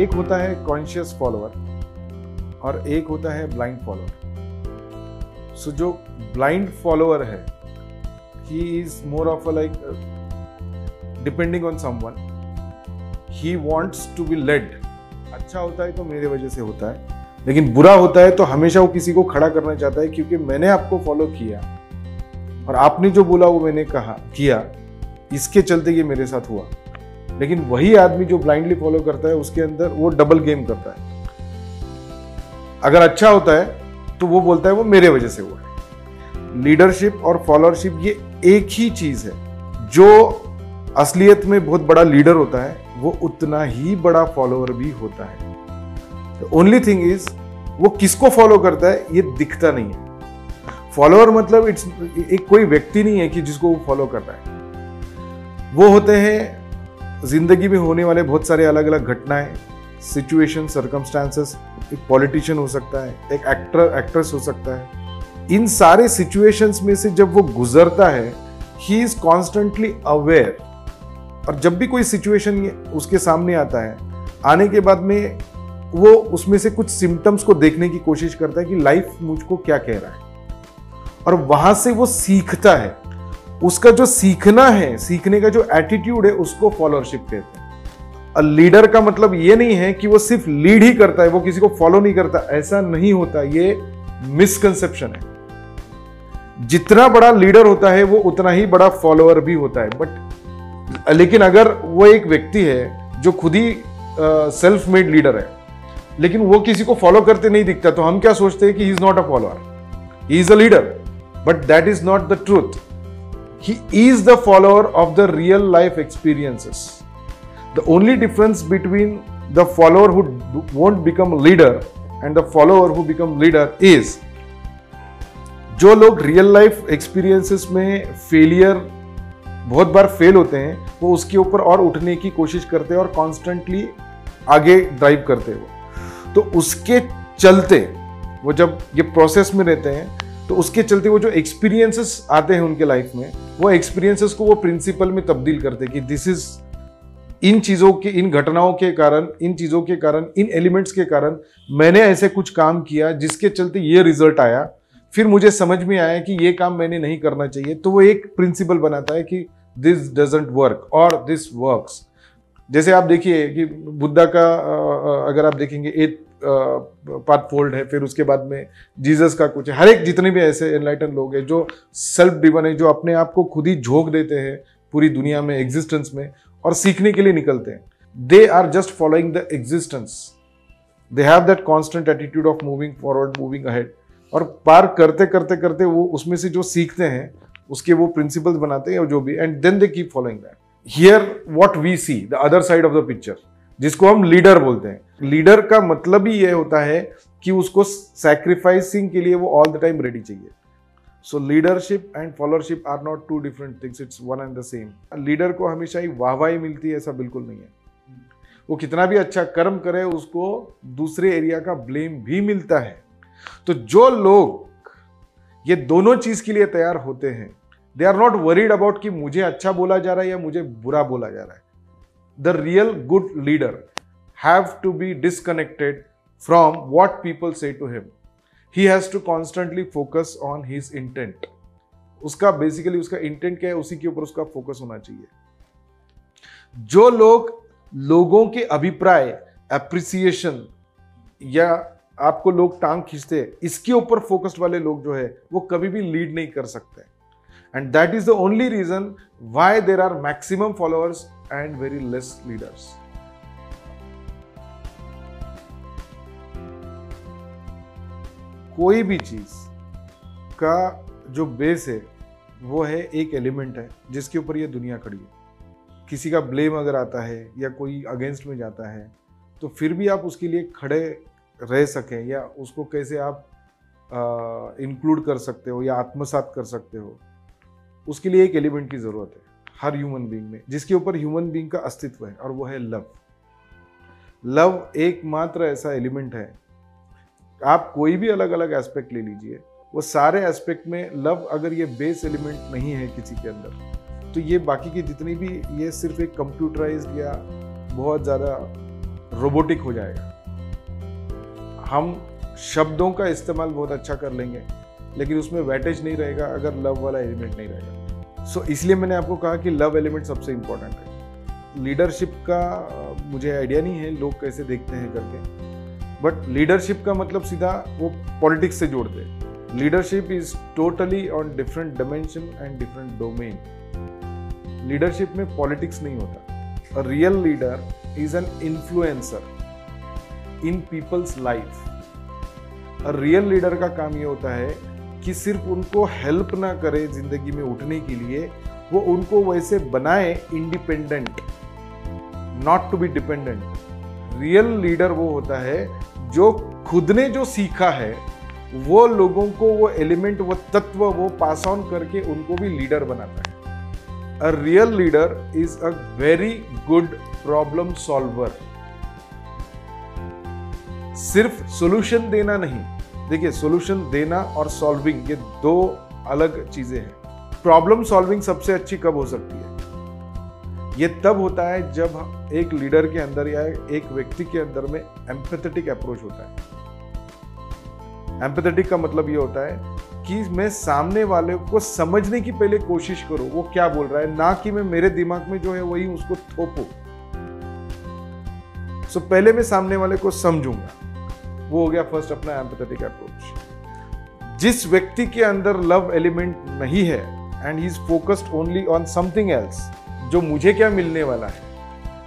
एक होता है कॉन्शियस फॉलोअर और एक होता है ब्लाइंड फॉलोअर सो जो ब्लाइंड फॉलोअर है he is more of a like depending on someone he wants to be led अच्छा होता है तो मेरे वजह से होता है, लेकिन बुरा होता है तो हमेशा वो किसी को खड़ा करना चाहता है क्योंकि मैंने आपको फॉलो किया और आपने जो बोला वो मैंने कहा, किया, इसके चलते ये मेरे साथ हुआ। लेकिन वही आदमी जो ब्लाइंडली फॉलो करता है, उसके अंदर वो डबल गेम करता है। अगर अच्छा होता है तो वो बोलता है, वो मेरे वजह से हुआ है। लीडरशिप और फॉलोअरशिप ये एक ही चीज़ है। जो असलियत में बहुत बड़ा लीडर होता है, वो उतना ही बड़ा फॉलोअर भी होता है। ओनली थिंग इज़ वो किसको फॉलो करता है, ये दिखता नहीं है। फॉलोअर मतलब इट्स एक कोई व्यक्ति नहीं है कि जिसको वो फॉलो कर रहा है। वो होते हैं ज़िंदगी में होने वाले बहुत सारे अलग अलग घटनाएँ सिचुएशन सर्कमस्टांसेस एक पॉलिटिशियन हो सकता है, एक एक्टर एक्ट्रेस हो सकता है। इन सारे सिचुएशंस में से जब वो गुजरता है ही इज़ कॉन्स्टेंटली अवेयर और जब भी कोई सिचुएशन उसके सामने आता है, आने के बाद में वो उसमें से कुछ सिम्टम्स को देखने की कोशिश करता है कि लाइफ मुझको क्या कह रहा है। और वहाँ से वो सीखता है। उसका जो सीखना है, सीखने का जो एटीट्यूड है, उसको फॉलोअरशिप कहते हैं। लीडर का मतलब ये नहीं है कि वो सिर्फ़ लीड ही करता है, वो किसी को फॉलो नहीं करता। ऐसा नहीं होता, ये मिसकंसेप्शन है। जितना बड़ा लीडर होता है, वो उतना ही बड़ा फॉलोअर भी होता है। बट लेकिन अगर वो एक व्यक्ति है, जो खुद ही सेल्फ मेड लीडर है, लेकिन वो किसी को फॉलो करते नहीं दिखता तो हम क्या सोचते हैं कि he is not a follower he is a leader but that is not the truth. He is the follower of the real life experiences. The only difference between the follower who won't become leader and the follower who become leader is जो लोग real life experiences में failure बहुत बार fail होते हैं वो उसके ऊपर और उठने की कोशिश करते हैं और कॉन्स्टेंटली आगे ड्राइव करते हैं वो तो उसके चलते वो जब ये प्रोसेस में रहते हैं तो उसके चलते वो जो एक्सपीरियंसेस आते हैं उनके लाइफ में, वो एक्सपीरियंसेस को वो प्रिंसिपल में तब्दील करते हैं कि दिस इज़ इन चीज़ों के, इन घटनाओं के कारण, इन चीज़ों के कारण, इन एलिमेंट्स के कारण मैंने ऐसे कुछ काम किया जिसके चलते ये रिज़ल्ट आया। फिर मुझे समझ में आया कि ये काम मैंने नहीं करना चाहिए। तो वो एक प्रिंसिपल बनाता है कि दिस डजेंट वर्क और दिस वर्क्स जैसे आप देखिए कि बुद्धा का अगर आप देखेंगे एट पार्ट फोल्ड है, फिर उसके बाद में जीसस का कुछ है। हर एक जितने भी ऐसे एनलाइटन लोग हैं जो सेल्फ डिवन है, जो अपने आप को खुद ही झोंक देते हैं पूरी दुनिया में एग्जिस्टेंस में और सीखने के लिए निकलते हैं। They are just following the existence they have that constant attitude of moving forward moving ahead और पार करते करते करते वो उसमें से जो सीखते हैं, उसके वो प्रिंसिपल्स बनाते हैं और जो भी and then they keep following that here what we see the other side of the picture जिसको हम लीडर बोलते हैं। लीडर का मतलब ही ये होता है कि उसको सैक्रिफाइसिंग के लिए वो ऑल द टाइम रेडी चाहिए। So leadership and followership are not two different things it's one and the same leader को हमेशा ही वाहवाही मिलती है, ऐसा बिल्कुल नहीं है। वो कितना भी अच्छा कर्म करे, उसको दूसरे एरिया का ब्लेम भी मिलता है। तो जो लोग ये दोनों चीज़ के लिए तैयार होते हैं they are not worried about कि मुझे अच्छा बोला जा रहा है या मुझे बुरा बोला जा रहा है। The real good leader have to be disconnected from what people say to him. He has to constantly focus on his intent. उसका बेसिकली उसका इंटेंट क्या है, उसी के ऊपर उसका फोकस होना चाहिए। जो लोग लोगों के अभिप्राय अप्रिसिएशन या आपको लोग टांग खींचते हैं, इसके ऊपर फोकस्ड वाले लोग जो है, वो कभी भी लीड नहीं कर सकते। And that is the only reason why there are maximum followers and very less leaders. कोई भी चीज़ का जो बेस है, वो है एक एलिमेंट है, जिसके ऊपर ये दुनिया खड़ी है किसी का ब्लेम अगर आता है या कोई अगेंस्ट में जाता है तो फिर भी आप उसके लिए खड़े रह सकें या उसको कैसे आप इंक्लूड कर सकते हो या आत्मसात कर सकते हो, उसके लिए एक एलिमेंट की ज़रूरत है हर ह्यूमन बींग में, जिसके ऊपर ह्यूमन बींग का अस्तित्व है, और वो है लव लव एकमात्र ऐसा एलिमेंट है। आप कोई भी अलग अलग एस्पेक्ट ले लीजिए, वो सारे एस्पेक्ट में लव अगर ये बेस एलिमेंट नहीं है किसी के अंदर तो ये बाकी की जितनी भी, ये सिर्फ़ एक कंप्यूटराइज या बहुत ज़्यादा रोबोटिक हो जाएगा। हम शब्दों का इस्तेमाल बहुत अच्छा कर लेंगे, लेकिन उसमें वेटेज नहीं रहेगा, अगर लव वाला एलिमेंट नहीं रहेगा। सो इसलिए मैंने आपको कहा कि लव एलिमेंट सबसे इंपॉर्टेंट है। लीडरशिप का मुझे आइडिया नहीं है, लोग कैसे देखते हैं करके। बट लीडरशिप का मतलब सीधा वो पॉलिटिक्स से जोड़ते हैं। Leadership is totally on different dimension and different domain leadership में पॉलिटिक्स नहीं होता। A real leader is an influencer in people's life real leader का काम ये होता है कि सिर्फ़ उनको हेल्प ना करे ज़िंदगी में उठने के लिए, वो उनको वैसे बनाए independent not to be dependent real leader वो होता है जो खुद ने जो सीखा है, वो लोगों को वो एलिमेंट वो तत्व, वो पास ऑन करके उनको भी लीडर बनाता है. A real leader is a very good problem solver सिर्फ़ सॉल्यूशन देना नहीं देखिए सॉल्यूशन देना और सॉल्विंग ये दो अलग चीज़ें हैं। प्रॉब्लम सॉल्विंग सबसे अच्छी कब हो सकती है? ये तब होता है जब एक लीडर के अंदर या एक व्यक्ति के अंदर में एम्पथेटिक अप्रोच होता है। एम्पथेटिक का मतलब ये होता है कि मैं सामने वाले को समझने की पहले कोशिश करूँ, वो क्या बोल रहा है, ना कि मैं मेरे दिमाग में जो है वही उसको थोपू। सो पहले मैं सामने वाले को समझूँगा। वो हो गया फ़र्स्ट अपना एम्पथेटिक अप्रोच जिस व्यक्ति के अंदर लव एलिमेंट नहीं है and he is focused only on something else जो मुझे क्या मिलने वाला है,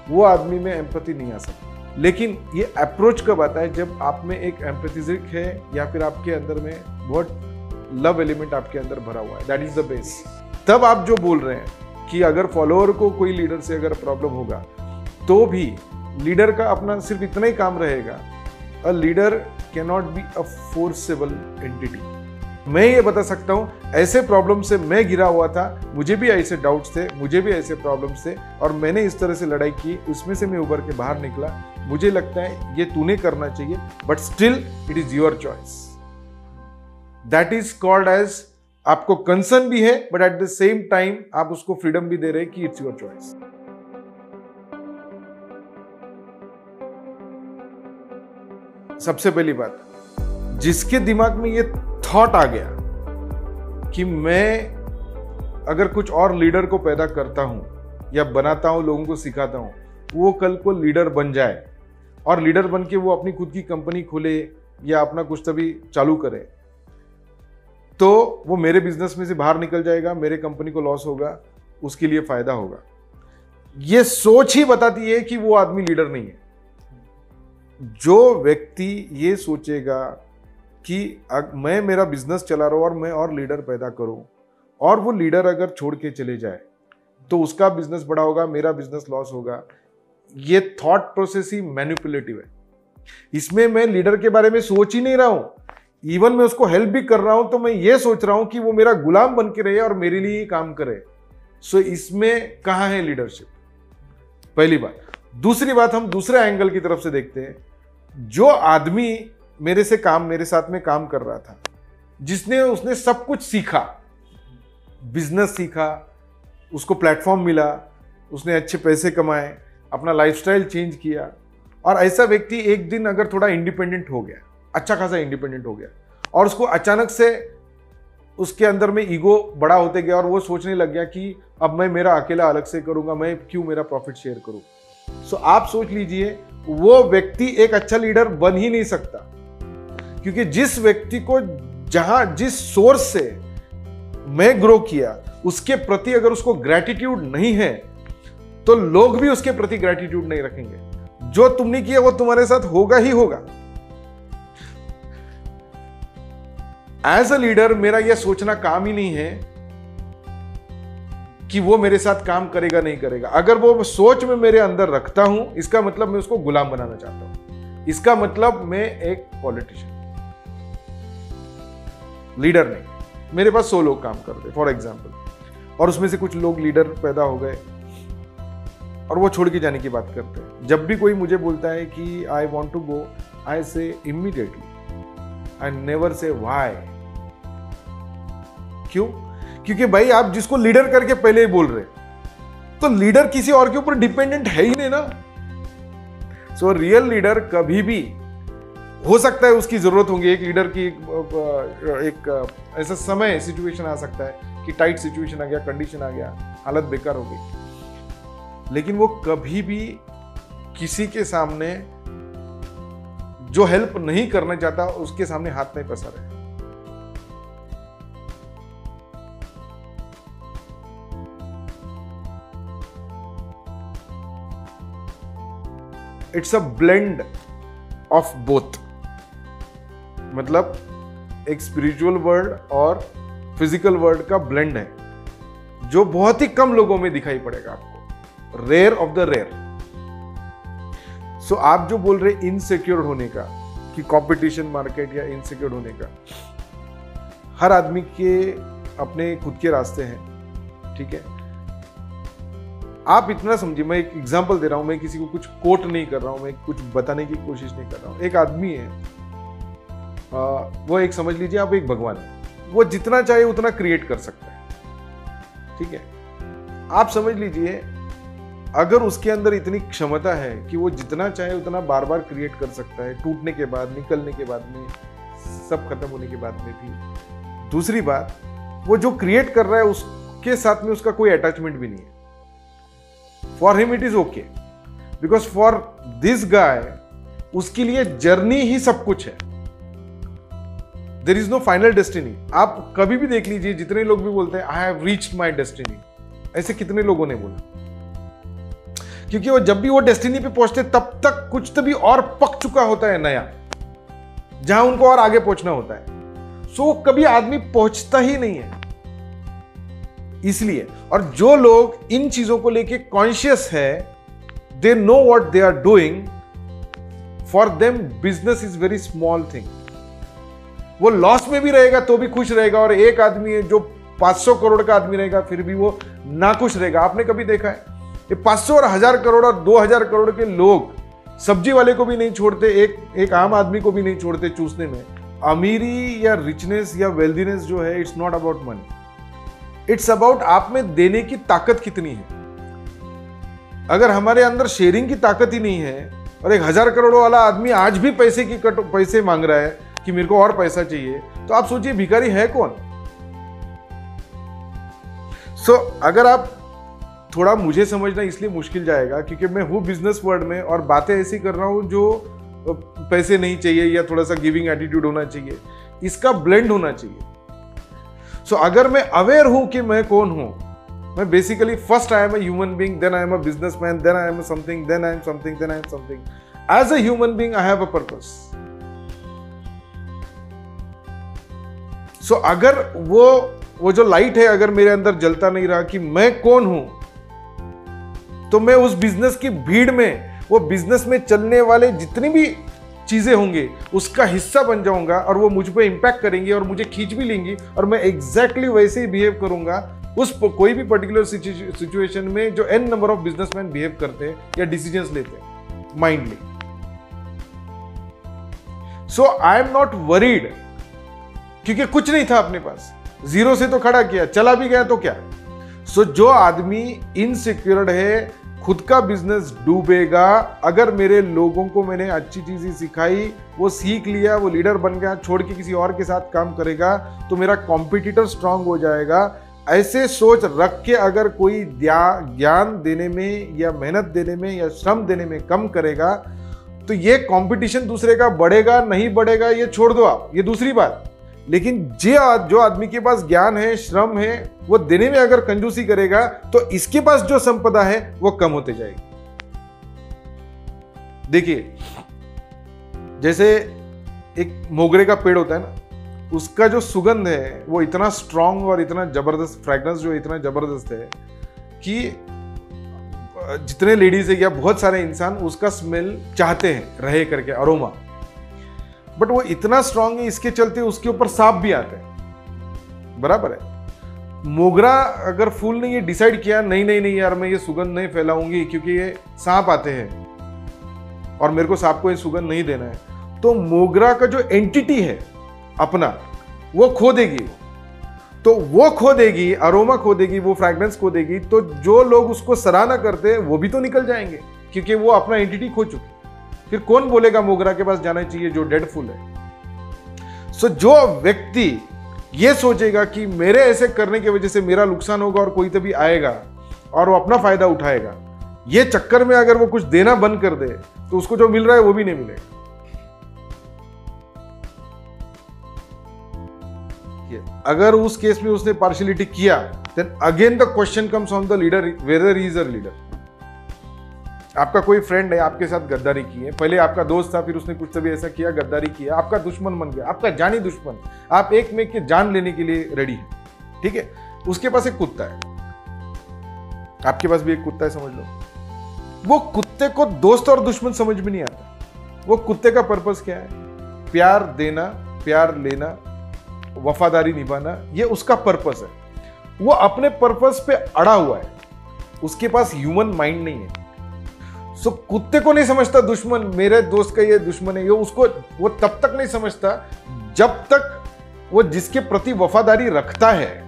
वो आदमी में एम्पति नहीं आ सकता। लेकिन ये अप्रोच कब आता है, जब आप में एक एम्पथिजिक है, या फिर आपके अंदर में बहुत लव एलिमेंट आपके अंदर भरा हुआ है दैट इज़ द बेस तब आप जो बोल रहे हैं कि अगर फॉलोअर को कोई लीडर से अगर प्रॉब्लम होगा तो भी लीडर का अपना सिर्फ़ इतना ही काम रहेगा a leader cannot be a forcible entity मैं ये बता सकता हूँ, ऐसे प्रॉब्लम से मैं गिरा हुआ था, मुझे भी ऐसे डाउट्स थे, मुझे भी ऐसे प्रॉब्लम्स थे, और मैंने इस तरह से लड़ाई की, उसमें से मैं उभर के बाहर निकला। मुझे लगता है ये तूने करना चाहिए but still it is your choice that is called as आपको कंसर्न भी है but at the same time आप उसको फ्रीडम भी दे रहे हैं कि इट्स योर चॉइस सबसे पहली बात, जिसके दिमाग में ये थॉट आ गया कि मैं अगर कुछ और लीडर को पैदा करता हूँ या बनाता हूँ, लोगों को सिखाता हूँ, वो कल को लीडर बन जाए और लीडर बन के वो अपनी खुद की कंपनी खोले या अपना कुछ तभी चालू करे तो वो मेरे बिज़नेस में से बाहर निकल जाएगा, मेरे कंपनी को लॉस होगा, उसके लिए फ़ायदा होगा। ये सोच ही बताती है कि वो आदमी लीडर नहीं है। जो व्यक्ति ये सोचेगा कि मैं मेरा बिज़नेस चला रहा हूँ और मैं और लीडर पैदा करूँ, और वो लीडर अगर छोड़ के चले जाए तो उसका बिज़नेस बड़ा होगा, मेरा बिज़नेस लॉस होगा। ये थॉट प्रोसेस ही मैनिपुलेटिव है। इसमें मैं लीडर के बारे में सोच ही नहीं रहा हूँ। इवन मैं उसको हेल्प भी कर रहा हूँ तो मैं ये सोच रहा हूँ कि वो मेरा गुलाम बन के रहे और मेरे लिए ही काम करे। सो इसमें कहा है लीडरशिप पहली बात। दूसरी बात हम दूसरे एंगल की तरफ़ से देखते हैं। जो आदमी मेरे से काम, मेरे साथ में काम कर रहा था, जिसने, उसने सब कुछ सीखा बिज़नेस सीखा, उसको प्लेटफॉर्म मिला, उसने अच्छे पैसे कमाए, अपना लाइफस्टाइल चेंज किया, और ऐसा व्यक्ति एक दिन अगर थोड़ा इंडिपेंडेंट हो गया अच्छा खासा इंडिपेंडेंट हो गया, और उसको अचानक से उसके अंदर में ईगो बड़ा होते गया, और वो सोचने लग गया कि अब मैं मेरा अकेला अलग से करूँगा, मैं क्यों मेरा प्रॉफिट शेयर करूँ? सो आप सोच लीजिए वो व्यक्ति एक अच्छा लीडर बन ही नहीं सकता। क्योंकि जिस व्यक्ति को जहाँ, जिस सोर्स से मैं ग्रो किया, उसके प्रति अगर उसको ग्रेटिट्यूड नहीं है तो लोग भी उसके प्रति ग्रेटिट्यूड नहीं रखेंगे। जो तुमने किया, वो तुम्हारे साथ होगा ही होगा। एज अ लीडर मेरा यह सोचना काम ही नहीं है कि वो मेरे साथ काम करेगा, नहीं करेगा। अगर वो सोच में मेरे अंदर रखता हूँ, इसका मतलब मैं उसको गुलाम बनाना चाहता हूँ। इसका मतलब मैं एक पॉलिटिशियन लीडर नहीं। मेरे पास सौ लोग काम करते फॉर एग्ज़ाम्पल और उसमें से कुछ लोग लीडर पैदा हो गए। और वो छोड़ के जाने की बात करते हैं। जब भी कोई मुझे बोलता है कि I want to go I say immediately I never say why क्यों? क्योंकि भाई आप जिसको लीडर करके पहले ही बोल रहे तो लीडर किसी और के ऊपर डिपेंडेंट है ही नहीं ना। सो रियल लीडर कभी भी हो सकता है उसकी ज़रूरत होगी। एक लीडर की एक, एक ऐसा समय सिचुएशन आ सकता है कि टाइट सिचुएशन आ गया कंडीशन आ गया हालत बेकार हो गई। लेकिन वो कभी भी किसी के सामने जो हेल्प नहीं करना चाहता उसके सामने हाथ नहीं पसारे। It's a blend of both. मतलब एक स्पिरिचुअल वर्ल्ड और फ़िज़िकल वर्ल्ड का ब्लेंड है, जो बहुत ही कम लोगों में दिखाई पड़ेगा आपको। Rare of the rare so आप जो बोल रहे इनसिक्योर होने का, कि कंपटीशन मार्केट या इनसिक्योर होने का, हर आदमी के अपने खुद के रास्ते हैं, ठीक है? आप इतना समझिए मैं एक एग्ज़ाम्पल दे रहा हूँ मैं किसी को कुछ कोट नहीं कर रहा हूँ मैं कुछ बताने की कोशिश नहीं कर रहा हूँ। एक आदमी है आ, वो एक समझ लीजिए आप एक भगवान है। वो जितना चाहे उतना क्रिएट कर सकता है। ठीक है? आप समझ लीजिए अगर उसके अंदर इतनी क्षमता है कि वो जितना चाहे उतना बार बार क्रिएट कर सकता है टूटने के बाद निकलने के बाद में सब खत्म होने के बाद में भी। दूसरी बात वो जो क्रिएट कर रहा है उसके साथ में उसका कोई अटैचमेंट भी नहीं है। For him it is okay because for this guy उसके लिए जर्नी ही सब कुछ है। There is no final destiny आप कभी भी देख लीजिए जितने लोग भी बोलते हैं I have reached my destiny ऐसे कितने लोगों ने बोला? क्योंकि वो जब भी वो डेस्टिनी पे पहुँचते तब तक कुछ तो भी और पक चुका होता है नया। जहाँ उनको और आगे पहुँचना होता है। सो so, कभी आदमी पहुँचता ही नहीं है। इसलिए। और जो लोग इन चीज़ों को लेके कॉन्शियस है they know what they are doing for them business is very small thing वो लॉस में भी रहेगा तो भी खुश रहेगा और एक आदमी है जो 500 करोड़ का आदमी रहेगा, फिर भी वो ना खुश रहेगा। आपने कभी देखा है? ये 500 और हज़ार करोड़ और 2000 करोड़ के लोग सब्ज़ी वाले को भी नहीं छोड़ते, एक एक आम आदमी को भी नहीं छोड़ते चूसने में। अमीरी या रिचनेस या वेल्दीनेस जो है it's not about money it's about आप में देने की ताकत कितनी है? अगर हमारे अंदर शेयरिंग की ताकत ही नहीं है और एक हज़ार करोड़ वाला आदमी आज भी पैसे की कट पैसे मांग रहा है कि मेरे को और पैसा चाहिए तो आप सोचिए भिखारी है कौन? सो so, अगर आप थोड़ा मुझे समझना इसलिए मुश्किल जाएगा क्योंकि मैं हूँ बिज़नेस वर्ल्ड में और बातें ऐसी कर रहा हूँ जो पैसे नहीं चाहिए या थोड़ा सा गिविंग एटीट्यूड होना चाहिए इसका ब्लेंड होना चाहिए। सो अगर मैं अवेयर हूँ कि मैं कौन हूँ, मैं basically first I am human being then I am a business man then I am something then I am something then I am something as a human being I have a purpose so अगर वो वो जो light है, अगर मेरे अंदर जलता नहीं रहा कि मैं कौन हूँ तो मैं उस बिज़नेस की भीड़ में, वो बिज़नेस में चलने वाले जितनी भी चीज़ें होंगी उसका हिस्सा बन जाऊँगा और वो मुझ पर इंपैक्ट करेंगे और मुझे खींच भी लेंगी और मैं एग्जैक्टली exactly वैसे ही बिहेव करूँगा। उस कोई भी पर्टिकुलर सिचुएशन में जो n number of businessman behave करते हैं या डिसीजंस लेते हैं mindly so I am not worried क्योंकि कुछ नहीं था अपने पास। ज़ीरो से तो खड़ा किया चला भी गया तो क्या? सो so, जो आदमी इनसिक्योर्ड है खुद का बिज़नेस डूबेगा। अगर मेरे लोगों को मैंने अच्छी चीज़ें सिखाई, वो सीख लिया, वो लीडर बन गया, छोड़ के किसी और के साथ काम करेगा तो मेरा कॉम्पिटिटर स्ट्रांग हो जाएगा। ऐसे सोच रख के अगर कोई ज्ञान देने में या मेहनत देने में या श्रम देने में कम करेगा तो ये कंपटीशन दूसरे का बढ़ेगा, नहीं बढ़ेगा, ये छोड़ दो आप। ये दूसरी बात। लेकिन जे जो आदमी के पास ज्ञान है, श्रम है, वो देने में अगर कंजूसी करेगा तो इसके पास जो संपदा है, वो कम होते जाएगी। देखिए, जैसे एक मोगरे का पेड़ होता है ना, उसका जो सुगंध है, वो इतना स्ट्रांग और इतना ज़बरदस्त फ्रेगनेंस जो इतना ज़बरदस्त है, कि जितने लेडीज़ है या बहुत सारे इंसान, उसका स्मेल चाहते हैं, रहे करके अरोमा बट वो इतना स्ट्रांग है, इसके चलते उसके ऊपर सांप भी आते हैं। बराबर है? मोगरा अगर फूल ने ये डिसाइड किया, नहीं नहीं नहीं यार, मैं ये सुगंध नहीं फैलाऊँगी क्योंकि ये सांप आते हैं और मेरे को सांप को ये सुगंध नहीं देना है तो मोगरा का जो एंटिटी है अपना, वो खो देगी। तो वो खो देगी अरोमा खो देगी, वो फ्रेग्रेंस खो देगी तो जो लोग उसको सराहना करते हैं, वो भी तो निकल जाएँगे, क्योंकि वो अपना एंटिटी खो चुके फिर कौन बोलेगा मोगरा के पास जाना चाहिए जो डेड फुल है? सो जो व्यक्ति ये सोचेगा कि मेरे ऐसे करने की वजह से मेरा नुकसान होगा और कोई तभी आएगा और वो अपना फ़ायदा उठाएगा, ये चक्कर में अगर वो कुछ देना बंद कर दे तो उसको जो मिल रहा है वो भी नहीं मिलेगा। अगर उस केस में उसने पार्शियलिटी किया then again the question comes on the leader whether is a leader आपका कोई फ्रेंड है, आपके साथ गद्दारी की है, पहले आपका दोस्त था, फिर उसने कुछ तभी ऐसा किया, गद्दारी किया आपका दुश्मन बन गया, आपका जानी दुश्मन, आप एक में के जान लेने के लिए रेडी है, ठीक है? उसके पास एक कुत्ता है। आपके पास भी एक कुत्ता है, समझ लो। वो कुत्ते को दोस्त और दुश्मन समझ में नहीं आता। वो कुत्ते का पर्पस क्या है? प्यार देना, प्यार लेना, वफादारी निभाना, ये उसका पर्पस है। वो अपने पर्पस पे अड़ा हुआ है। उसके पास ह्यूमन माइंड नहीं है। सो कुत्ते को नहीं समझता दुश्मन, मेरे दोस्त का ये दुश्मन है, ये उसको, वो तब तक नहीं समझता जब तक वो जिसके प्रति वफादारी रखता है,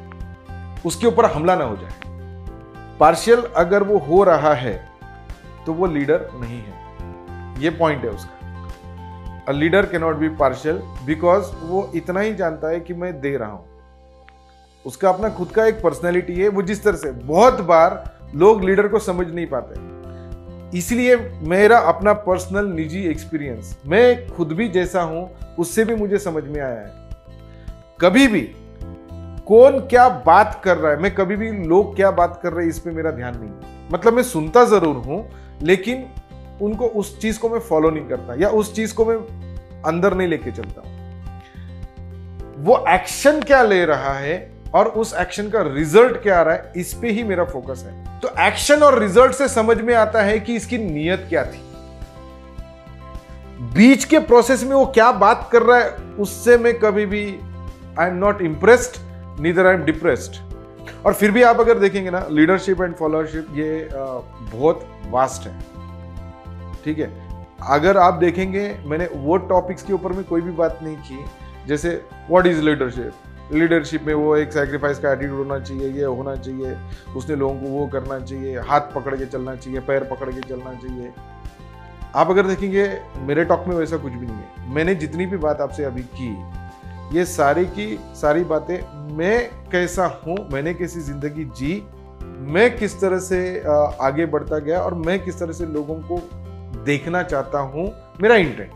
उसके ऊपर हमला ना हो जाए। पार्शियल अगर वो हो रहा है तो वो लीडर नहीं है। ये पॉइंट है उसका। A leader can not be partial because वो इतना ही जानता है कि मैं दे रहा हूँ। उसका अपना खुद का एक पर्सनैलिटी है, वो जिस तरह से, बहुत बार लोग लीडर को समझ नहीं पाते। इसलिए मेरा अपना पर्सनल निजी एक्सपीरियंस मैं खुद भी जैसा हूँ, उससे भी मुझे समझ में आया है। कभी भी कौन क्या बात कर रहा है, मैं कभी भी लोग क्या बात कर रहे हैं, इस पर मेरा ध्यान नहीं मतलब मैं सुनता ज़रूर हूँ, लेकिन उनको उस चीज़ को मैं फॉलो नहीं करता, या उस चीज़ को मैं अंदर नहीं लेके चलता हूँ। वो एक्शन क्या ले रहा है और उस एक्शन का रिज़ल्ट क्या आ रहा है, इस पे ही मेरा फोकस है। तो एक्शन और रिज़ल्ट से समझ में आता है कि इसकी नीयत क्या थी। बीच के प्रोसेस में वो क्या बात कर रहा है, उससे मैं कभी भी I am not impressed neither I am depressed और फिर भी आप अगर देखेंगे ना लीडरशिप एंड फॉलोअरशिप ये बहुत वास्ट है। ठीक है? अगर आप देखेंगे, मैंने वो टॉपिक्स के ऊपर में कोई भी बात नहीं की, जैसे व्हाट इज़ लीडरशिप लीडरशिप में वो एक सैक्रिफाइस का एटीट्यूड होना चाहिए, ये होना चाहिए, उसने लोगों को वो करना चाहिए, हाथ पकड़ के चलना चाहिए, पैर पकड़ के चलना चाहिए। आप अगर देखेंगे, मेरे टॉक में वैसा कुछ भी नहीं है। मैंने जितनी भी बात आपसे अभी की, ये सारी की सारी बातें, मैं कैसा हूँ, मैंने कैसी ज़िंदगी जी, मैं किस तरह से आगे बढ़ता गया और मैं किस तरह से लोगों को देखना चाहता हूँ, मेरा इंटेंट